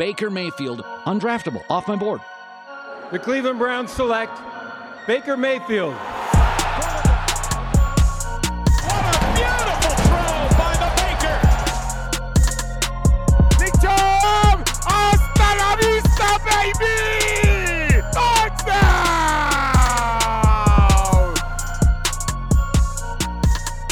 Baker Mayfield, undraftable, off my board. The Cleveland Browns select Baker Mayfield. What a beautiful throw by the Baker. Big Jam!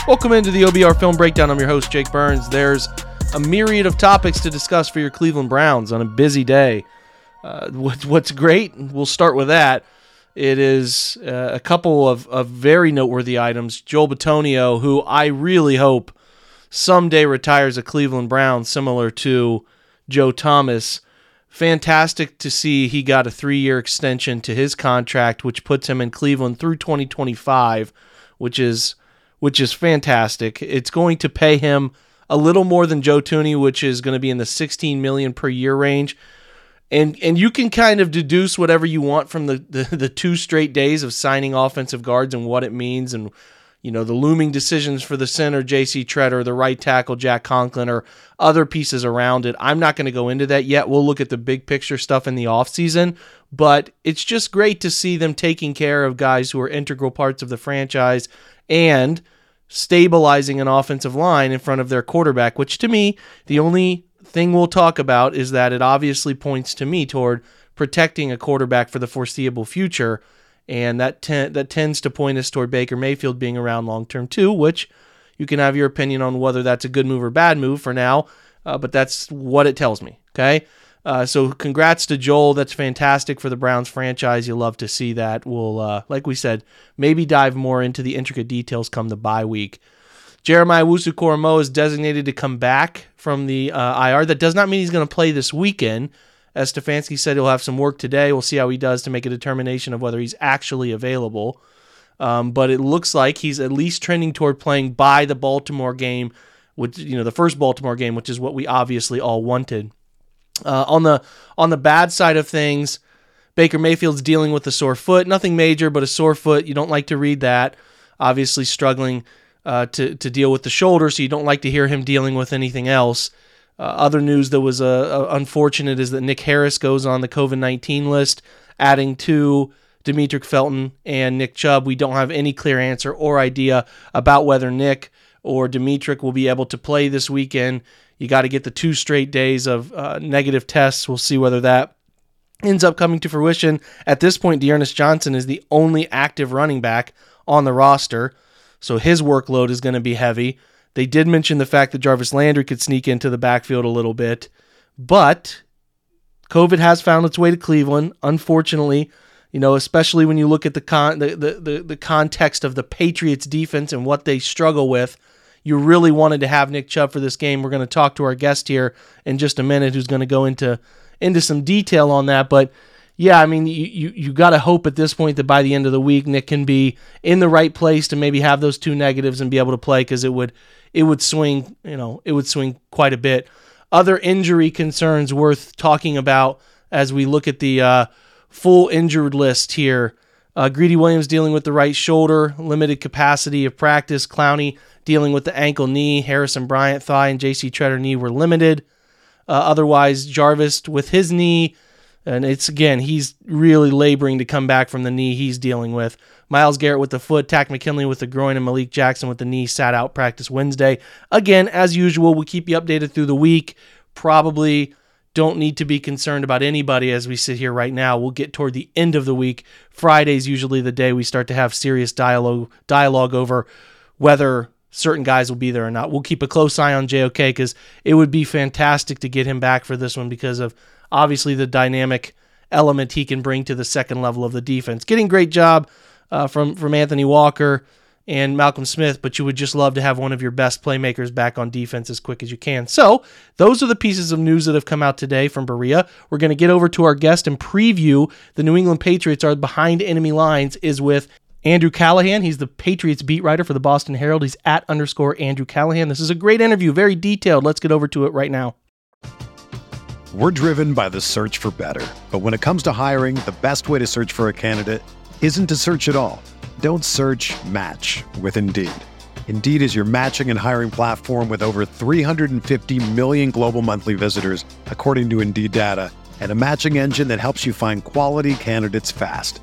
Welcome into the OBR Film Breakdown. I'm your host, Jake Burns. There's a myriad of topics to discuss for your Cleveland Browns on a busy day. Uh, what, what's great, we'll start with that. It is uh, a couple of, of very noteworthy items. Joel Bitonio, who I really hope someday retires a Cleveland Brown, similar to Joe Thomas. Fantastic to see he got a three year extension to his contract, which puts him in Cleveland through 2025, which is which is fantastic. It's going to pay him a little more than Joe Thuney, which is going to be in the 16 million per year range. And and you can kind of deduce whatever you want from the, the, the two straight days of signing offensive guards and what it means and you know the looming decisions for the center JC Tretter, the right tackle Jack Conklin or other pieces around it. I'm not going to go into that yet. We'll look at the big picture stuff in the offseason, but it's just great to see them taking care of guys who are integral parts of the franchise and stabilizing an offensive line in front of their quarterback, which to me, the only thing we'll talk about is that it obviously points to me toward protecting a quarterback for the foreseeable future. And that that tends to point us toward Baker Mayfield being around long term too, which you can have your opinion on whether that's a good move or bad move for now, uh, but that's what it tells me. Okay. Uh, so congrats to Joel. That's fantastic for the Browns franchise. You love to see that. We'll, uh, like we said, maybe dive more into the intricate details come the bye week. Jeremiah Owusu-Koramoah is designated to come back from the uh, IR. That does not mean he's going to play this weekend. As Stefanski said, he'll have some work today. We'll see how he does to make a determination of whether he's actually available. Um, but it looks like he's at least trending toward playing by the Baltimore game, which you know the first Baltimore game, which is what we obviously all wanted. Uh, on the on the bad side of things, Baker Mayfield's dealing with a sore foot. Nothing major, but a sore foot. You don't like to read that. Obviously, struggling uh, to to deal with the shoulder, so you don't like to hear him dealing with anything else. Uh, other news that was uh, unfortunate is that Nick Harris goes on the COVID nineteen list, adding to Demetric Felton and Nick Chubb. We don't have any clear answer or idea about whether Nick or Demetric will be able to play this weekend. You got to get the two straight days of uh, negative tests. We'll see whether that ends up coming to fruition. At this point, D'Ernest Johnson is the only active running back on the roster, so his workload is going to be heavy. They did mention the fact that Jarvis Landry could sneak into the backfield a little bit, but COVID has found its way to Cleveland. Unfortunately, you know, especially when you look at the con the, the, the, the context of the Patriots defense and what they struggle with you really wanted to have Nick Chubb for this game. We're going to talk to our guest here in just a minute, who's going to go into into some detail on that. But yeah, I mean, you you, you got to hope at this point that by the end of the week, Nick can be in the right place to maybe have those two negatives and be able to play because it would it would swing you know it would swing quite a bit. Other injury concerns worth talking about as we look at the uh, full injured list here. Uh, Greedy Williams dealing with the right shoulder, limited capacity of practice. Clowney dealing with the ankle knee. Harrison Bryant thigh and J.C. Tretter knee were limited. Uh, otherwise, Jarvis with his knee, and it's again he's really laboring to come back from the knee he's dealing with. Myles Garrett with the foot, Takk McKinley with the groin, and Malik Jackson with the knee sat out practice Wednesday. Again, as usual, we'll keep you updated through the week. Probably don't need to be concerned about anybody as we sit here right now. We'll get toward the end of the week. Friday's usually the day we start to have serious dialogue dialogue over whether certain guys will be there or not. We'll keep a close eye on JOK because it would be fantastic to get him back for this one because of obviously the dynamic element he can bring to the second level of the defense. Getting great job uh, from from Anthony Walker and Malcolm Smith, but you would just love to have one of your best playmakers back on defense as quick as you can. So, those are the pieces of news that have come out today from Berea. We're going to get over to our guest and preview the New England Patriots are behind enemy lines is with Andrew Callahan. He's the Patriots beat writer for the Boston Herald. He's at underscore Andrew Callahan. This is a great interview, very detailed. Let's get over to it right now. We're driven by the search for better. But when it comes to hiring, the best way to search for a candidate isn't to search at all. Don't search match with Indeed. Indeed is your matching and hiring platform with over 350 million global monthly visitors, according to Indeed data, and a matching engine that helps you find quality candidates fast.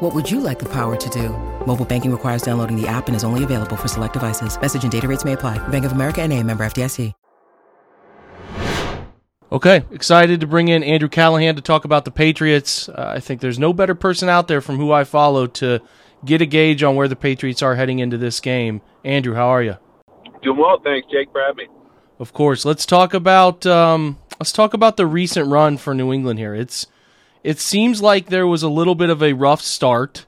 What would you like the power to do? Mobile banking requires downloading the app and is only available for select devices. Message and data rates may apply. Bank of America and a member FDIC. Okay, excited to bring in Andrew Callahan to talk about the Patriots. Uh, I think there's no better person out there from who I follow to get a gauge on where the Patriots are heading into this game. Andrew, how are you? Doing well, thanks, Jake, for having me. Of course. Let's talk about um, let's talk about the recent run for New England here. It's it seems like there was a little bit of a rough start,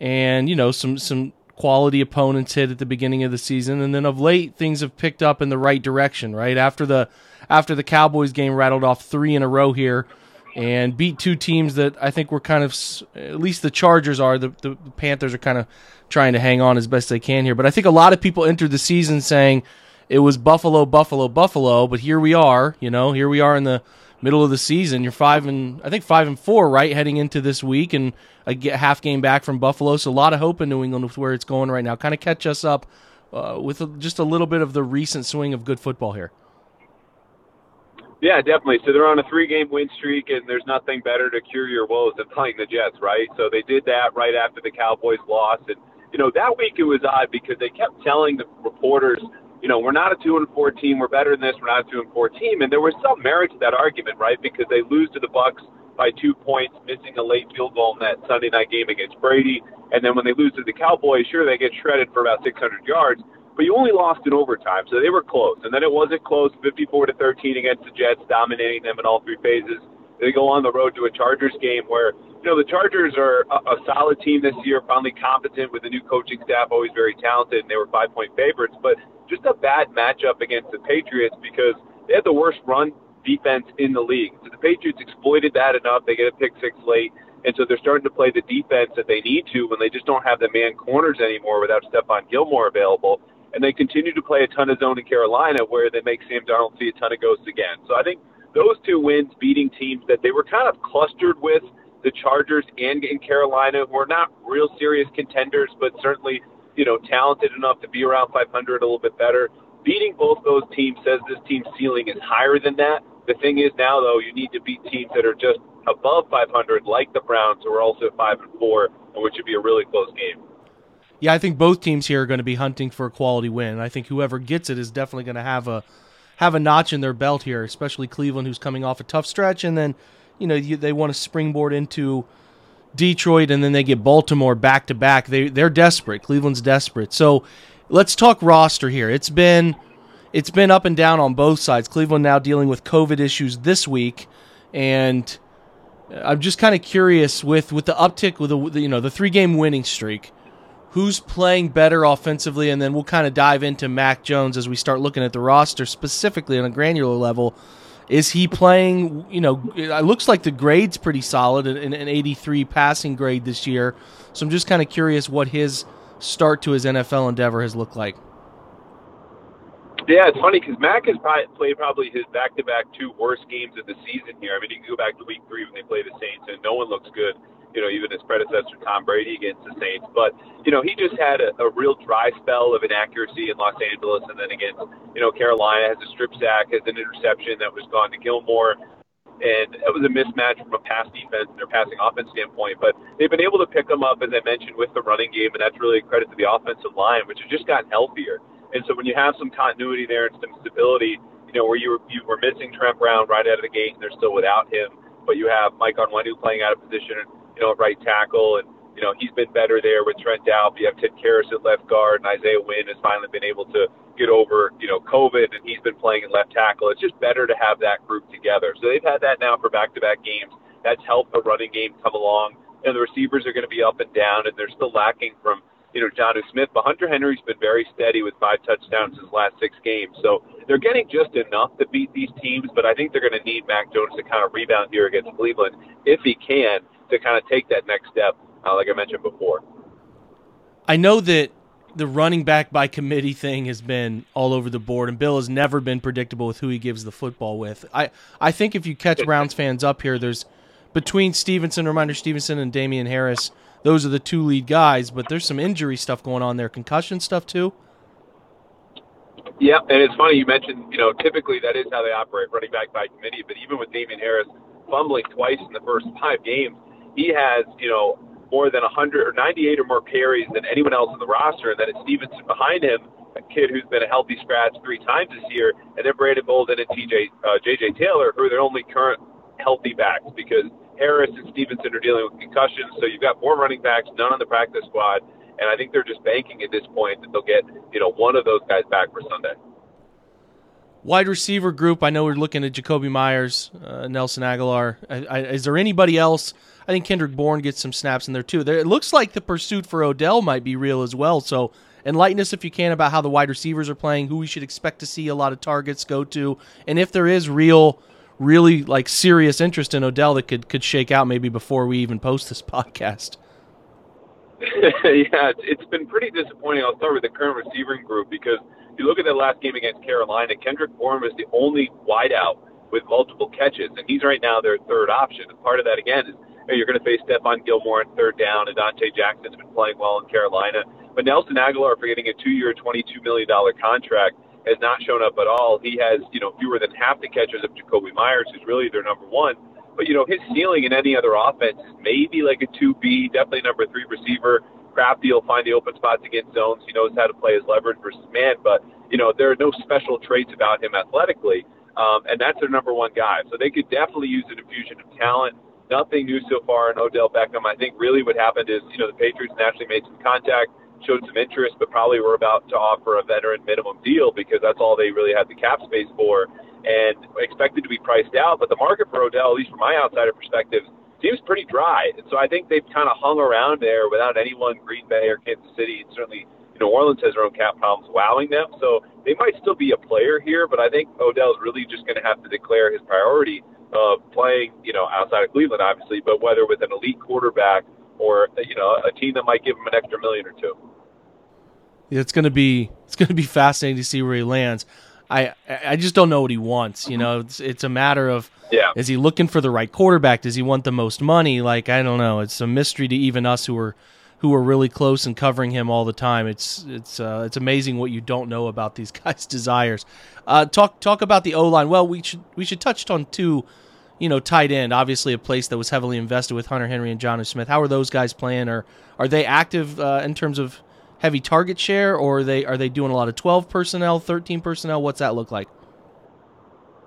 and you know some some quality opponents hit at the beginning of the season, and then of late things have picked up in the right direction. Right after the after the Cowboys game rattled off three in a row here and beat two teams that I think were kind of, at least the Chargers are, the, the Panthers are kind of trying to hang on as best they can here. But I think a lot of people entered the season saying it was Buffalo, Buffalo, Buffalo. But here we are, you know, here we are in the middle of the season. You're five and I think five and four, right, heading into this week, and a half game back from Buffalo. So a lot of hope in New England with where it's going right now. Kind of catch us up uh, with just a little bit of the recent swing of good football here. Yeah, definitely. So they're on a three-game win streak, and there's nothing better to cure your woes than playing the Jets, right? So they did that right after the Cowboys lost, and you know that week it was odd because they kept telling the reporters, you know, we're not a two and four team, we're better than this, we're not a two and four team, and there was some merit to that argument, right? Because they lose to the Bucks by two points, missing a late field goal in that Sunday night game against Brady, and then when they lose to the Cowboys, sure they get shredded for about 600 yards, but you only lost in overtime, so they were close. And then it wasn't close, 54 to 13 against the Jets, dominating them in all three phases. They go on the road to a Chargers game where you know the Chargers are a, a solid team this year, finally competent with a new coaching staff, always very talented, and they were five point favorites. But just a bad matchup against the Patriots because they had the worst run defense in the league. So the Patriots exploited that enough. They get a pick six late. And so they're starting to play the defense that they need to when they just don't have the man corners anymore without Stephon Gilmore available and they continue to play a ton of zone in Carolina where they make Sam Darnold see a ton of ghosts again. So I think those two wins beating teams that they were kind of clustered with the Chargers and in Carolina who are not real serious contenders, but certainly, you know, talented enough to be around 500 a little bit better. Beating both those teams says this team's ceiling is higher than that. The thing is now, though, you need to beat teams that are just above 500, like the Browns, who are also 5 and 4, and which would be a really close game yeah, I think both teams here are going to be hunting for a quality win. I think whoever gets it is definitely going to have a have a notch in their belt here, especially Cleveland, who's coming off a tough stretch, and then you know you, they want to springboard into Detroit, and then they get Baltimore back to back. They they're desperate. Cleveland's desperate. So let's talk roster here. It's been it's been up and down on both sides. Cleveland now dealing with COVID issues this week, and I'm just kind of curious with with the uptick with the you know the three game winning streak who's playing better offensively, and then we'll kind of dive into Mac Jones as we start looking at the roster specifically on a granular level. Is he playing? You know, it looks like the grade's pretty solid, an, an 83 passing grade this year. So I'm just kind of curious what his start to his NFL endeavor has looked like. Yeah, it's funny because Mac has played probably his back-to-back two worst games of the season here. I mean, you can go back to Week Three when they play the Saints, and no one looks good you know, even his predecessor Tom Brady against the Saints. But you know, he just had a, a real dry spell of inaccuracy in Los Angeles, and then against you know Carolina has a strip sack, has an interception that was gone to Gilmore. And it was a mismatch from a pass defense or passing offense standpoint, but they've been able to pick them up, as I mentioned, with the running game, and that's really a credit to the offensive line, which has just gotten healthier. And so when you have some continuity there and some stability, you know, where you were, you were missing Trent Brown right out of the gate, and they're still without him, but you have Mike Onwenu playing out of position, you know, at right tackle, and you know he's been better there with Trent Dilfe. You have Ted Karras at left guard, and Isaiah Wynn has finally been able to get over, you know, COVID, and he's been playing in left tackle. It's just better to have that group together. So they've had that now for back-to-back games. That's helped the running game come along. And the receivers are going to be up and down, and they're still lacking from you know, Jonnu Smith, but Hunter Henry's been very steady with five touchdowns his last six games. So they're getting just enough to beat these teams, but I think they're going to need Mac Jones to kind of rebound here against Cleveland if he can to kind of take that next step, uh, like I mentioned before. I know that the running back by committee thing has been all over the board, and Bill has never been predictable with who he gives the football with. I, I think if you catch Browns fans up here, there's between Stevenson, Rhamondre Stevenson, and Damien Harris – those are the two lead guys. But there's some injury stuff going on there, concussion stuff too. Yeah, and it's funny you mentioned. You know, typically that is how they operate, running back by committee. But even with Damien Harris fumbling twice in the first five games, he has you know more than 100 or 98 or more carries than anyone else in the roster. And then it's Stevenson behind him, a kid who's been a healthy scratch three times this year, and then Brandon Bolden and TJ uh, JJ Taylor, who are their only current healthy backs because Harris and Stevenson are dealing with concussions, so you've got four running backs, none on the practice squad, and I think they're just banking at this point that they'll get you know one of those guys back for Sunday. Wide receiver group. I know we're looking at Jakobi Meyers, uh, Nelson Agholor. I, I, is there anybody else? I think Kendrick Bourne gets some snaps in there too. There, it looks like the pursuit for Odell might be real as well. So enlighten us if you can about how the wide receivers are playing, who we should expect to see a lot of targets go to, and if there is real really like serious interest in Odell that could could shake out maybe before we even post this podcast. yeah, it's been pretty disappointing. I'll start with the current receiving group because if you look at that last game against Carolina, Kendrick Bourne was the only wideout with multiple catches, and he's right now their third option. And part of that again is you're going to face Stephon Gilmore on third down, and Jackson's been playing well in Carolina. But Nelson Agholor for getting a two-year, $22 million contract has not shown up at all. He has, you know, fewer than half the catches of Jakobi Meyers, who's really their number one. But, you know, his ceiling in any other offense is maybe like a 2B, definitely number three receiver. Crafty will find the open spots against zones. He knows how to play his leverage versus man, but, you know, there are no special traits about him athletically. Um, and that's their number one guy. So they could definitely use an infusion of talent. Nothing new so far in Odell Beckham. I think really what happened is, you know, the Patriots naturally made some contact showed some interest, but probably were about to offer a veteran minimum deal because that's all they really had the cap space for and expected to be priced out. But the market for Odell, at least from my outsider perspective, seems pretty dry. And so I think they've kind of hung around there without anyone, Green Bay or Kansas City, and certainly New Orleans has their own cap problems, wowing them. So they might still be a player here, but I think Odell's really just going to have to declare his priority of playing, you know, outside of Cleveland, obviously, but whether with an elite quarterback or you know a team that might give him an extra million or two it's gonna be it's gonna be fascinating to see where he lands. I I just don't know what he wants. You know, it's it's a matter of yeah. is he looking for the right quarterback? Does he want the most money? Like I don't know. It's a mystery to even us who are who are really close and covering him all the time. It's it's uh, it's amazing what you don't know about these guys' desires. Uh, talk talk about the O line. Well, we should we should touch on two. You know, tight end, obviously a place that was heavily invested with Hunter Henry and Jonnu Smith. How are those guys playing? Or are they active uh, in terms of heavy target share, or are they are they doing a lot of twelve personnel, thirteen personnel? What's that look like?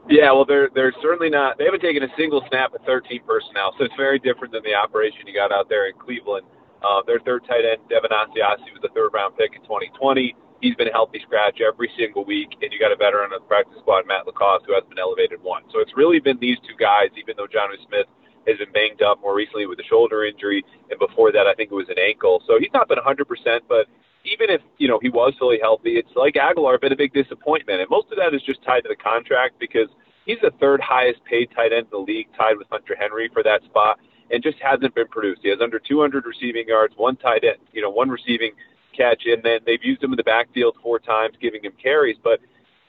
Yeah, well, they're they're certainly not. They haven't taken a single snap at 13 personnel, so it's very different than the operation you got out there in Cleveland. Uh, their third tight end, Devin Asiasi, was a third round pick in 2020. He's been healthy scratch every single week, and you got a veteran on the practice squad, Matt LaCosse, who has been elevated one. So it's really been these two guys, even though Jonnu Smith has been banged up more recently with a shoulder injury, and before that, I think it was an ankle. So he's not been 100%, but even if you know he was fully healthy, it's like Agholor been a big disappointment, and most of that is just tied to the contract because he's the third highest paid tight end in the league, tied with Hunter Henry for that spot, and just hasn't been produced. He has under 200 receiving yards, one tight end, you know, one receiving catch, and then they've used him in the backfield four times, giving him carries, but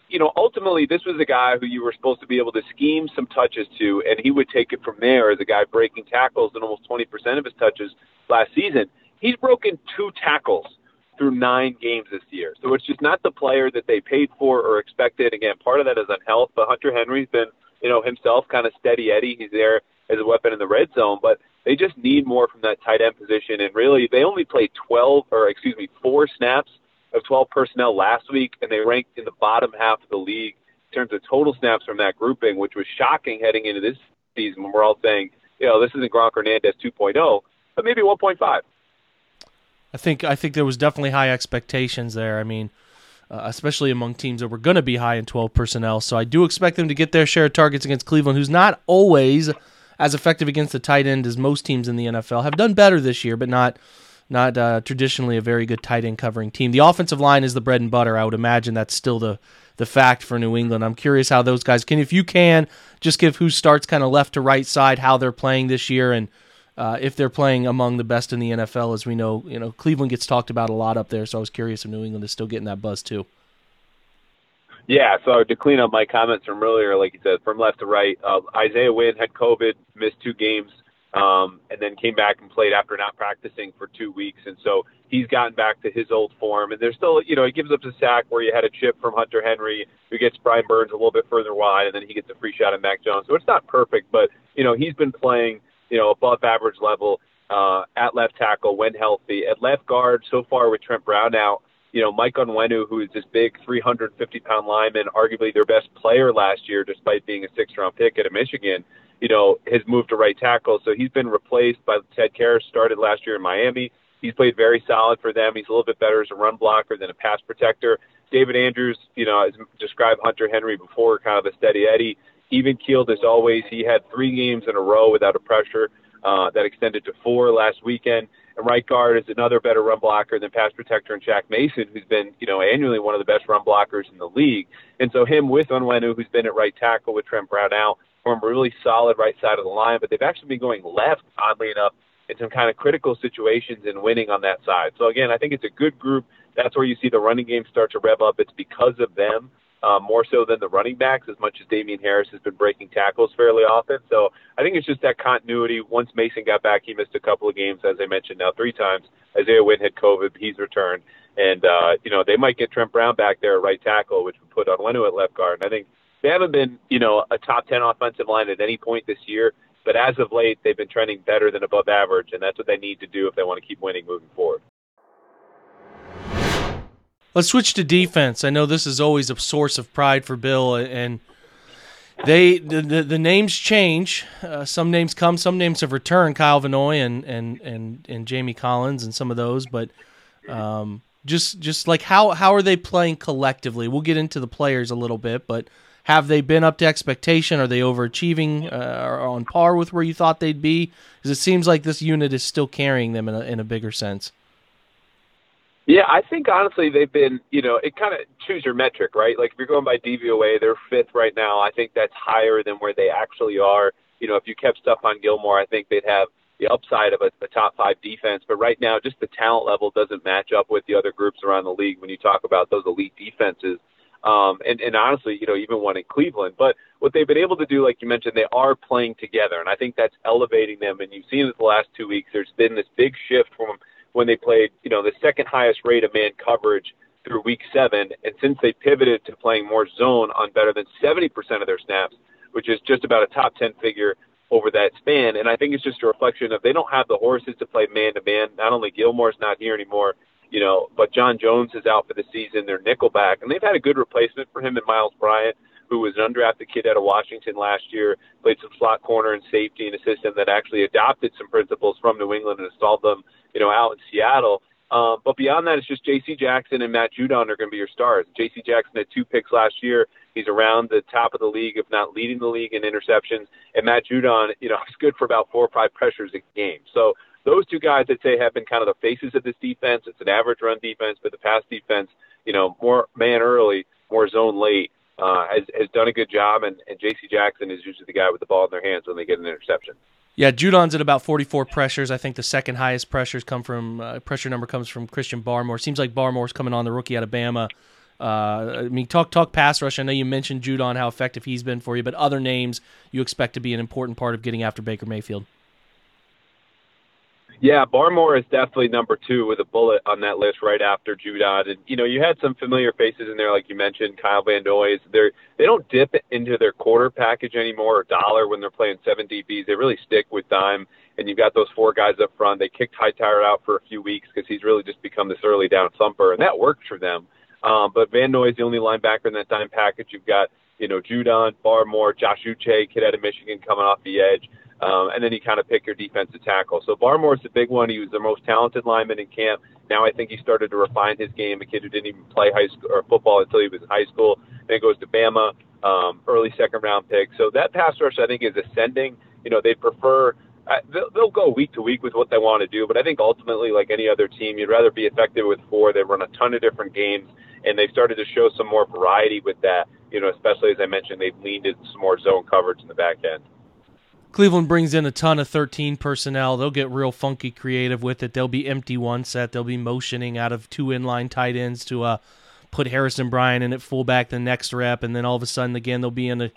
you know, ultimately, this was a guy who you were supposed to be able to scheme some touches to, and he would take it from there as a guy breaking tackles in almost 20% of his touches last season. He's broken two tackles through nine games this year. So it's just not the player that they paid for or expected. Again, part of that is on health, but Hunter Henry's been, you know, himself kind of steady Eddie. He's there as a weapon in the red zone, but they just need more from that tight end position. And really, they only played 12, or excuse me, four snaps of 12 personnel last week, and they ranked in the bottom half of the league in terms of total snaps from that grouping, which was shocking heading into this season when we're all saying, you know, this isn't Gronk Hernandez 2.0, but maybe 1.5. I think I think there was definitely high expectations there. I mean, uh, especially among teams that were going to be high in 12 personnel. So I do expect them to get their share of targets against Cleveland, who's not always as effective against the tight end as most teams in the NFL. Have done better this year, but not not uh, traditionally a very good tight end covering team. The offensive line is the bread and butter. I would imagine that's still the the fact for New England. I'm curious how those guys can, if you can, just give who starts kind of left to right side, how they're playing this year, and uh, if they're playing among the best in the NFL, as we know, you know Cleveland gets talked about a lot up there. So I was curious if New England is still getting that buzz too. Yeah, so to clean up my comments from earlier, like you said, from left to right, uh, Isaiah Wynn had COVID, missed two games, um, and then came back and played after not practicing for two weeks. And so he's gotten back to his old form. And there's still, you know, he gives up the sack where you had a chip from Hunter Henry, who gets Brian Burns a little bit further wide, and then he gets a free shot at Mac Jones. So it's not perfect, but, you know, he's been playing – you know, above average level uh, at left tackle when healthy. At left guard, so far with Trent Brown out, you know, Mike Onwenu, who is this big 350 pound lineman, arguably their best player last year, despite being a six round pick at Michigan, you know, has moved to right tackle. So he's been replaced by Ted Karras, started last year in Miami. He's played very solid for them. He's a little bit better as a run blocker than a pass protector. David Andrews, you know, has described Hunter Henry before, kind of a steady Eddie even keeled as always. He had three games in a row without a pressure uh, that extended to four last weekend. And right guard is another better run blocker than pass protector and Shaq Mason, who's been, you know, annually one of the best run blockers in the league. And so him with Onwenu, who's been at right tackle with Trent Brown out, form a really solid right side of the line. But they've actually been going left, oddly enough, in some kind of critical situations and winning on that side. So again, I think it's a good group. That's where you see the running game start to rev up. It's because of them uh, more so than the running backs, as much as Damien Harris has been breaking tackles fairly often. So I think it's just that continuity. Once Mason got back, he missed a couple of games, as I mentioned now three times. Isaiah Wynn had COVID, he's returned. And, uh, you know, they might get Trent Brown back there at right tackle, which would put Onwenu at left guard. And I think they haven't been, you know, a top 10 offensive line at any point this year. But as of late, they've been trending better than above average, and that's what they need to do if they want to keep winning moving forward. Let's switch to defense. I know this is always a source of pride for Bill, and they the the, the names change. Uh, some names come, some names have returned. Kyle Van Noy and and and and Jamie Collins and some of those, but um, just just like how how are they playing collectively? We'll get into the players a little bit, but have they been up to expectation? Are they overachieving uh, or on par with where you thought they'd be? Because it seems like this unit is still carrying them in a, in a bigger sense. Yeah, I think honestly they've been, you know, it kind of choose your metric, right? Like if you're going by DVOA, they're fifth right now. I think that's higher than where they actually are. You know, if you kept Stephon Gilmore, I think they'd have the upside of a, a top five defense. But right now, just the talent level doesn't match up with the other groups around the league when you talk about those elite defenses. Um, and, and honestly, you know, even one in Cleveland. But what they've been able to do, like you mentioned, they are playing together, and I think that's elevating them. And you've seen it the last two weeks. There's been this big shift from when they played, you know, the second highest rate of man coverage through week seven. And since they pivoted to playing more zone on better than 70% of their snaps, which is just about a top 10 figure over that span. And I think it's just a reflection of they don't have the horses to play man to man. Not only Gilmore's not here anymore, you know, but John Jones is out for the season. They're nickelback, and they've had a good replacement for him in Myles Bryant, who was an undrafted kid out of Washington last year, played some slot corner and safety in a system that actually adopted some principles from New England and installed them you know, out in Seattle. Um, but beyond that, it's just J.C. Jackson and Matt Judon are going to be your stars. J.C. Jackson had two picks last year. He's around the top of the league, if not leading the league in interceptions. And Matt Judon, you know, is good for about four or five pressures a game. So those two guys, I'd say, have been kind of the faces of this defense. It's an average run defense, but the pass defense, you know, more man early, more zone late, uh, has, has done a good job. And, and J.C. Jackson is usually the guy with the ball in their hands when they get an interception. Yeah, Judon's at about 44 pressures. I think the second highest pressures come from uh, pressure number comes from Christian Barmore. Seems like Barmore's coming on the rookie out of Bama Uh, I mean, talk talk pass rush. I know you mentioned Judon, how effective he's been for you, but other names you expect to be an important part of getting after Baker Mayfield. Yeah, Barmore is definitely number two with a bullet on that list right after Judon. And you know, you had some familiar faces in there, like you mentioned, Kyle Van Noy. They're they don't dip into their quarter package anymore or dollar when they're playing seven DBs. They really stick with dime. And you've got those four guys up front. They kicked Hightower out for a few weeks because he's really just become this early down thumper, and that worked for them. Um, but Van Noy is the only linebacker in that dime package. You've got you know Judon, Barmore, Josh Uche, kid out of Michigan, coming off the edge. Um, and then you kind of pick your defensive tackle. So Barmore's the big one. He was the most talented lineman in camp. Now I think he started to refine his game. A kid who didn't even play high school or football until he was in high school. Then goes to Bama, um, early second round pick. So that pass rush I think is ascending. You know they prefer. Uh, they'll, they'll go week to week with what they want to do, but I think ultimately, like any other team, you'd rather be effective with four. They run a ton of different games, and they've started to show some more variety with that. You know, especially as I mentioned, they've leaned into some more zone coverage in the back end. Cleveland brings in a ton of 13 personnel. They'll get real funky creative with it. They'll be empty one set. They'll be motioning out of two inline tight ends to uh, put Harrison Bryant in at fullback the next rep, and then all of a sudden again they'll be in a,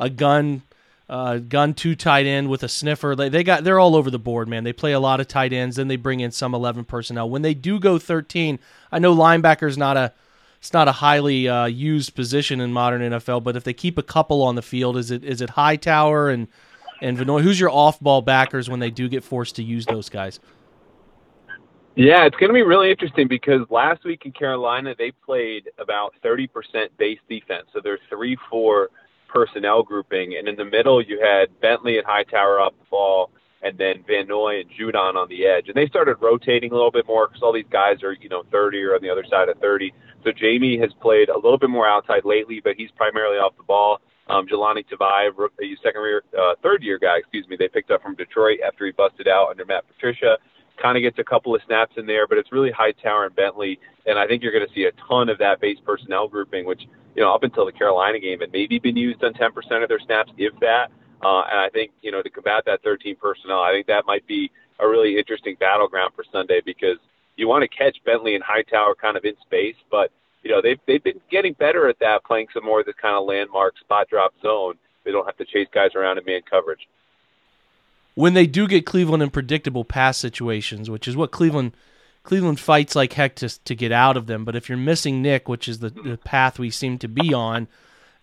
a gun uh, gun two tight end with a sniffer. They, they got they're all over the board, man. They play a lot of tight ends. Then they bring in some 11 personnel. When they do go 13, I know linebacker's not a it's not a highly uh, used position in modern NFL, but if they keep a couple on the field, is it is it Hightower and and Van Noy. Who's your off-ball backers when they do get forced to use those guys? Yeah, it's going to be really interesting because last week in Carolina they played about 30% base defense, so they're three-four personnel grouping, and in the middle you had Bentley and Hightower up the ball, and then Van Noy and Judon on the edge, and they started rotating a little bit more because all these guys are you know 30 or on the other side of 30. So Jamie has played a little bit more outside lately, but he's primarily off the ball. Um, Jahlani Tavai, a second year, uh, third year guy, excuse me, they picked up from Detroit after he busted out under Matt Patricia. Kind of gets a couple of snaps in there, but it's really Hightower and Bentley, and I think you're going to see a ton of that base personnel grouping, which you know up until the Carolina game had maybe been used on 10% of their snaps, if that. Uh, and I think you know to combat that 13 personnel, I think that might be a really interesting battleground for Sunday because you want to catch Bentley and Hightower kind of in space, but you know, they've they've been getting better at that, playing some more of this kind of landmark spot drop zone. They don't have to chase guys around in man coverage. When they do get Cleveland in predictable pass situations, which is what Cleveland Cleveland fights like heck to to get out of them. But if you're missing Nick, which is the, the path we seem to be on,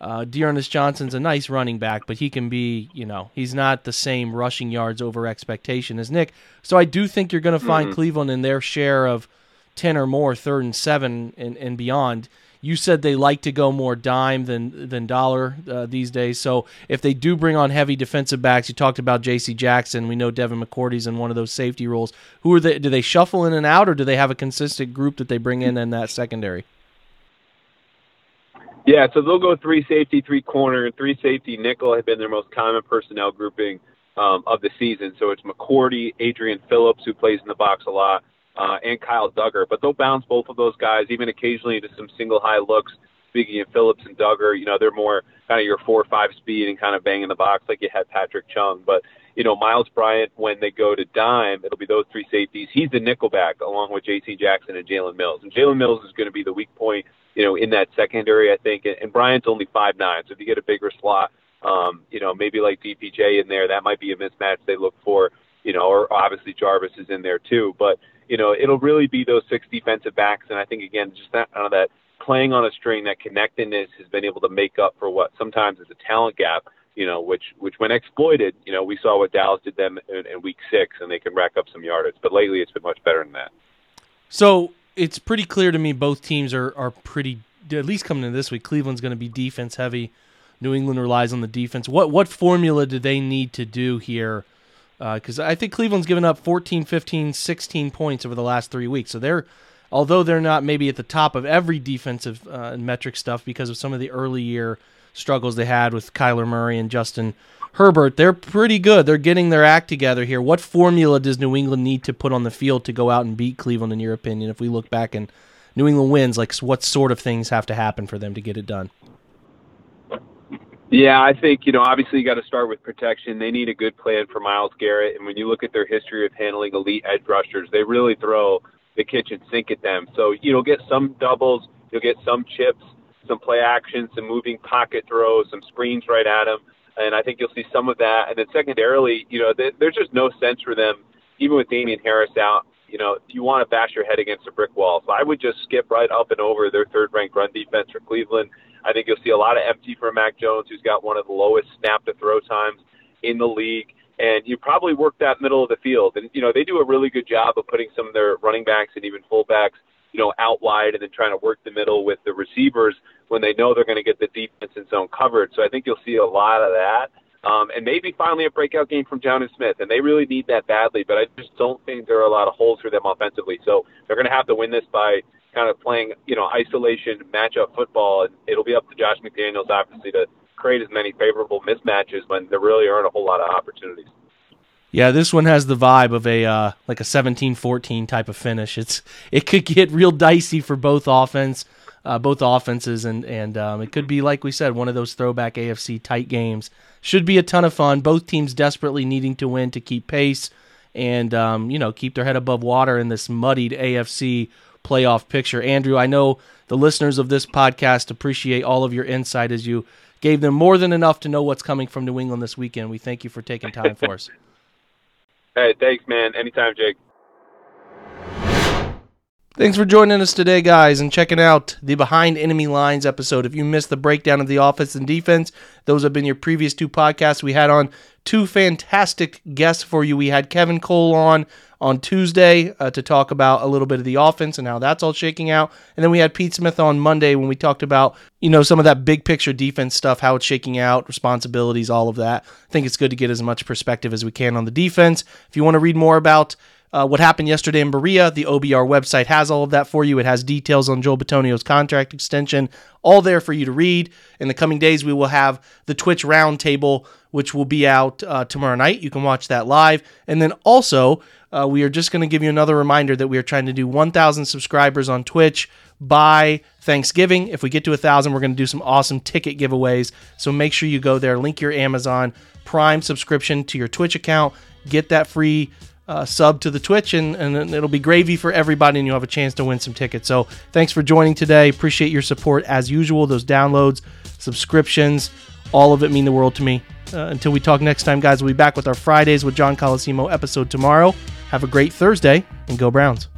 uh, D'Ernest Johnson's a nice running back, but he can be, you know, he's not the same rushing yards over expectation as Nick. So I do think you're going to find mm-hmm. Cleveland in their share of 10 or more, third and seven and, and beyond. You said they like to go more dime than than dollar uh, these days. So if they do bring on heavy defensive backs, you talked about J.C. Jackson. We know Devin McCourty's in one of those safety roles. Who are they? Do they shuffle in and out, or do they have a consistent group that they bring in in that secondary? Yeah, so they'll go three safety, three corner, and three safety nickel have been their most common personnel grouping um, of the season. So it's McCourty, Adrian Phillips, who plays in the box a lot, uh, and Kyle Dugger. But they'll bounce both of those guys, even occasionally into some single high looks. Speaking of Phillips and Dugger, you know, they're more kind of your four or five speed and kind of bang in the box like you had Patrick Chung. But, you know, Myles Bryant, when they go to dime, it'll be those three safeties. He's the nickelback along with J.C. Jackson and Jalen Mills. And Jalen Mills is going to be the weak point, you know, in that secondary, I think. And, and Bryant's only five nine, so if you get a bigger slot, um, you know, maybe like DPJ in there, that might be a mismatch they look for, you know, or obviously Jarvis is in there too. But you know, it'll really be those six defensive backs. And I think again, just that kind of that playing on a string, that connectedness has been able to make up for what sometimes is a talent gap. You know, which which when exploited, you know, we saw what Dallas did them in, in week six, and they can rack up some yardage. But lately, it's been much better than that. So it's pretty clear to me both teams are are pretty at least coming into this week. Cleveland's going to be defense heavy. New England relies on the defense. What what formula do they need to do here because uh, I think Cleveland's given up 14, 15, 16 points over the last three weeks. So they're, although they're not maybe at the top of every defensive uh, metric stuff because of some of the early year struggles they had with Kyler Murray and Justin Herbert, they're pretty good. They're getting their act together here. What formula does New England need to put on the field to go out and beat Cleveland, in your opinion? If we look back and New England wins, like what sort of things have to happen for them to get it done? Yeah, I think, you know, obviously you got to start with protection. They need a good plan for Myles Garrett. And when you look at their history of handling elite edge rushers, they really throw the kitchen sink at them. So you'll get some doubles, You'll get some chips, some play action, some moving pocket throws, some screens right at him. And I think you'll see some of that. And then secondarily, you know, there's just no sense for them, even with Damien Harris out, you know, you want to bash your head against a brick wall. So I would just skip right up and over their third ranked run defense for Cleveland. I think you'll see a lot of empty for Mac Jones, who's got one of the lowest snap to throw times in the league. And you probably work that middle of the field. And, you know, they do a really good job of putting some of their running backs and even fullbacks, you know, out wide and then trying to work the middle with the receivers when they know they're going to get the defense in zone covered. So I think you'll see a lot of that. Um, and maybe finally a breakout game from Jonnu Smith. And they really need that badly, but I just don't think there are a lot of holes for them offensively. So they're going to have to win this by kind of playing, you know, isolation matchup football. And it'll be up to Josh McDaniels, obviously, to create as many favorable mismatches when there really aren't a whole lot of opportunities. Yeah, this one has the vibe of a uh, like a 17-14 type of finish. It's it could get real dicey for both offense uh, both offenses, and and um, it could be like we said, one of those throwback AFC tight games. Should be a ton of fun. Both teams desperately needing to win to keep pace, and um, you know keep their head above water in this muddied AFC playoff picture. Andrew, I know the listeners of this podcast appreciate all of your insight as you gave them more than enough to know what's coming from New England this weekend. We thank you for taking time for us. Hey, thanks, man. Anytime, Jake. Thanks for joining us today, guys, and checking out the Behind Enemy Lines episode. If you missed the breakdown of the offense and defense, those have been your previous two podcasts. We had on two fantastic guests for you. We had Kevin Cole on on Tuesday uh, to talk about a little bit of the offense and how that's all shaking out. And then we had Pete Smith on Monday when we talked about, you know, some of that big picture defense stuff, how it's shaking out, responsibilities, all of that. I think it's good to get as much perspective as we can on the defense. If you want to read more about uh, what happened yesterday in Berea. The OBR website has all of that for you. It has details on Joel Bitonio's contract extension, all there for you to read. In the coming days, we will have the Twitch roundtable, which will be out uh, tomorrow night. You can watch that live. And then also, uh, we are just going to give you another reminder that we are trying to do 1,000 subscribers on Twitch by Thanksgiving. If we get to 1,000, we're going to do some awesome ticket giveaways. So make sure you go there, link your Amazon Prime subscription to your Twitch account, get that free uh, sub to the Twitch, and, and it'll be gravy for everybody, and you'll have a chance to win some tickets. So thanks for joining today. Appreciate your support as usual. Those downloads, subscriptions, all of it mean the world to me. Uh, until we talk next time, guys, we'll be back with our Fridays with John Colosimo episode tomorrow. Have a great Thursday, and go Browns.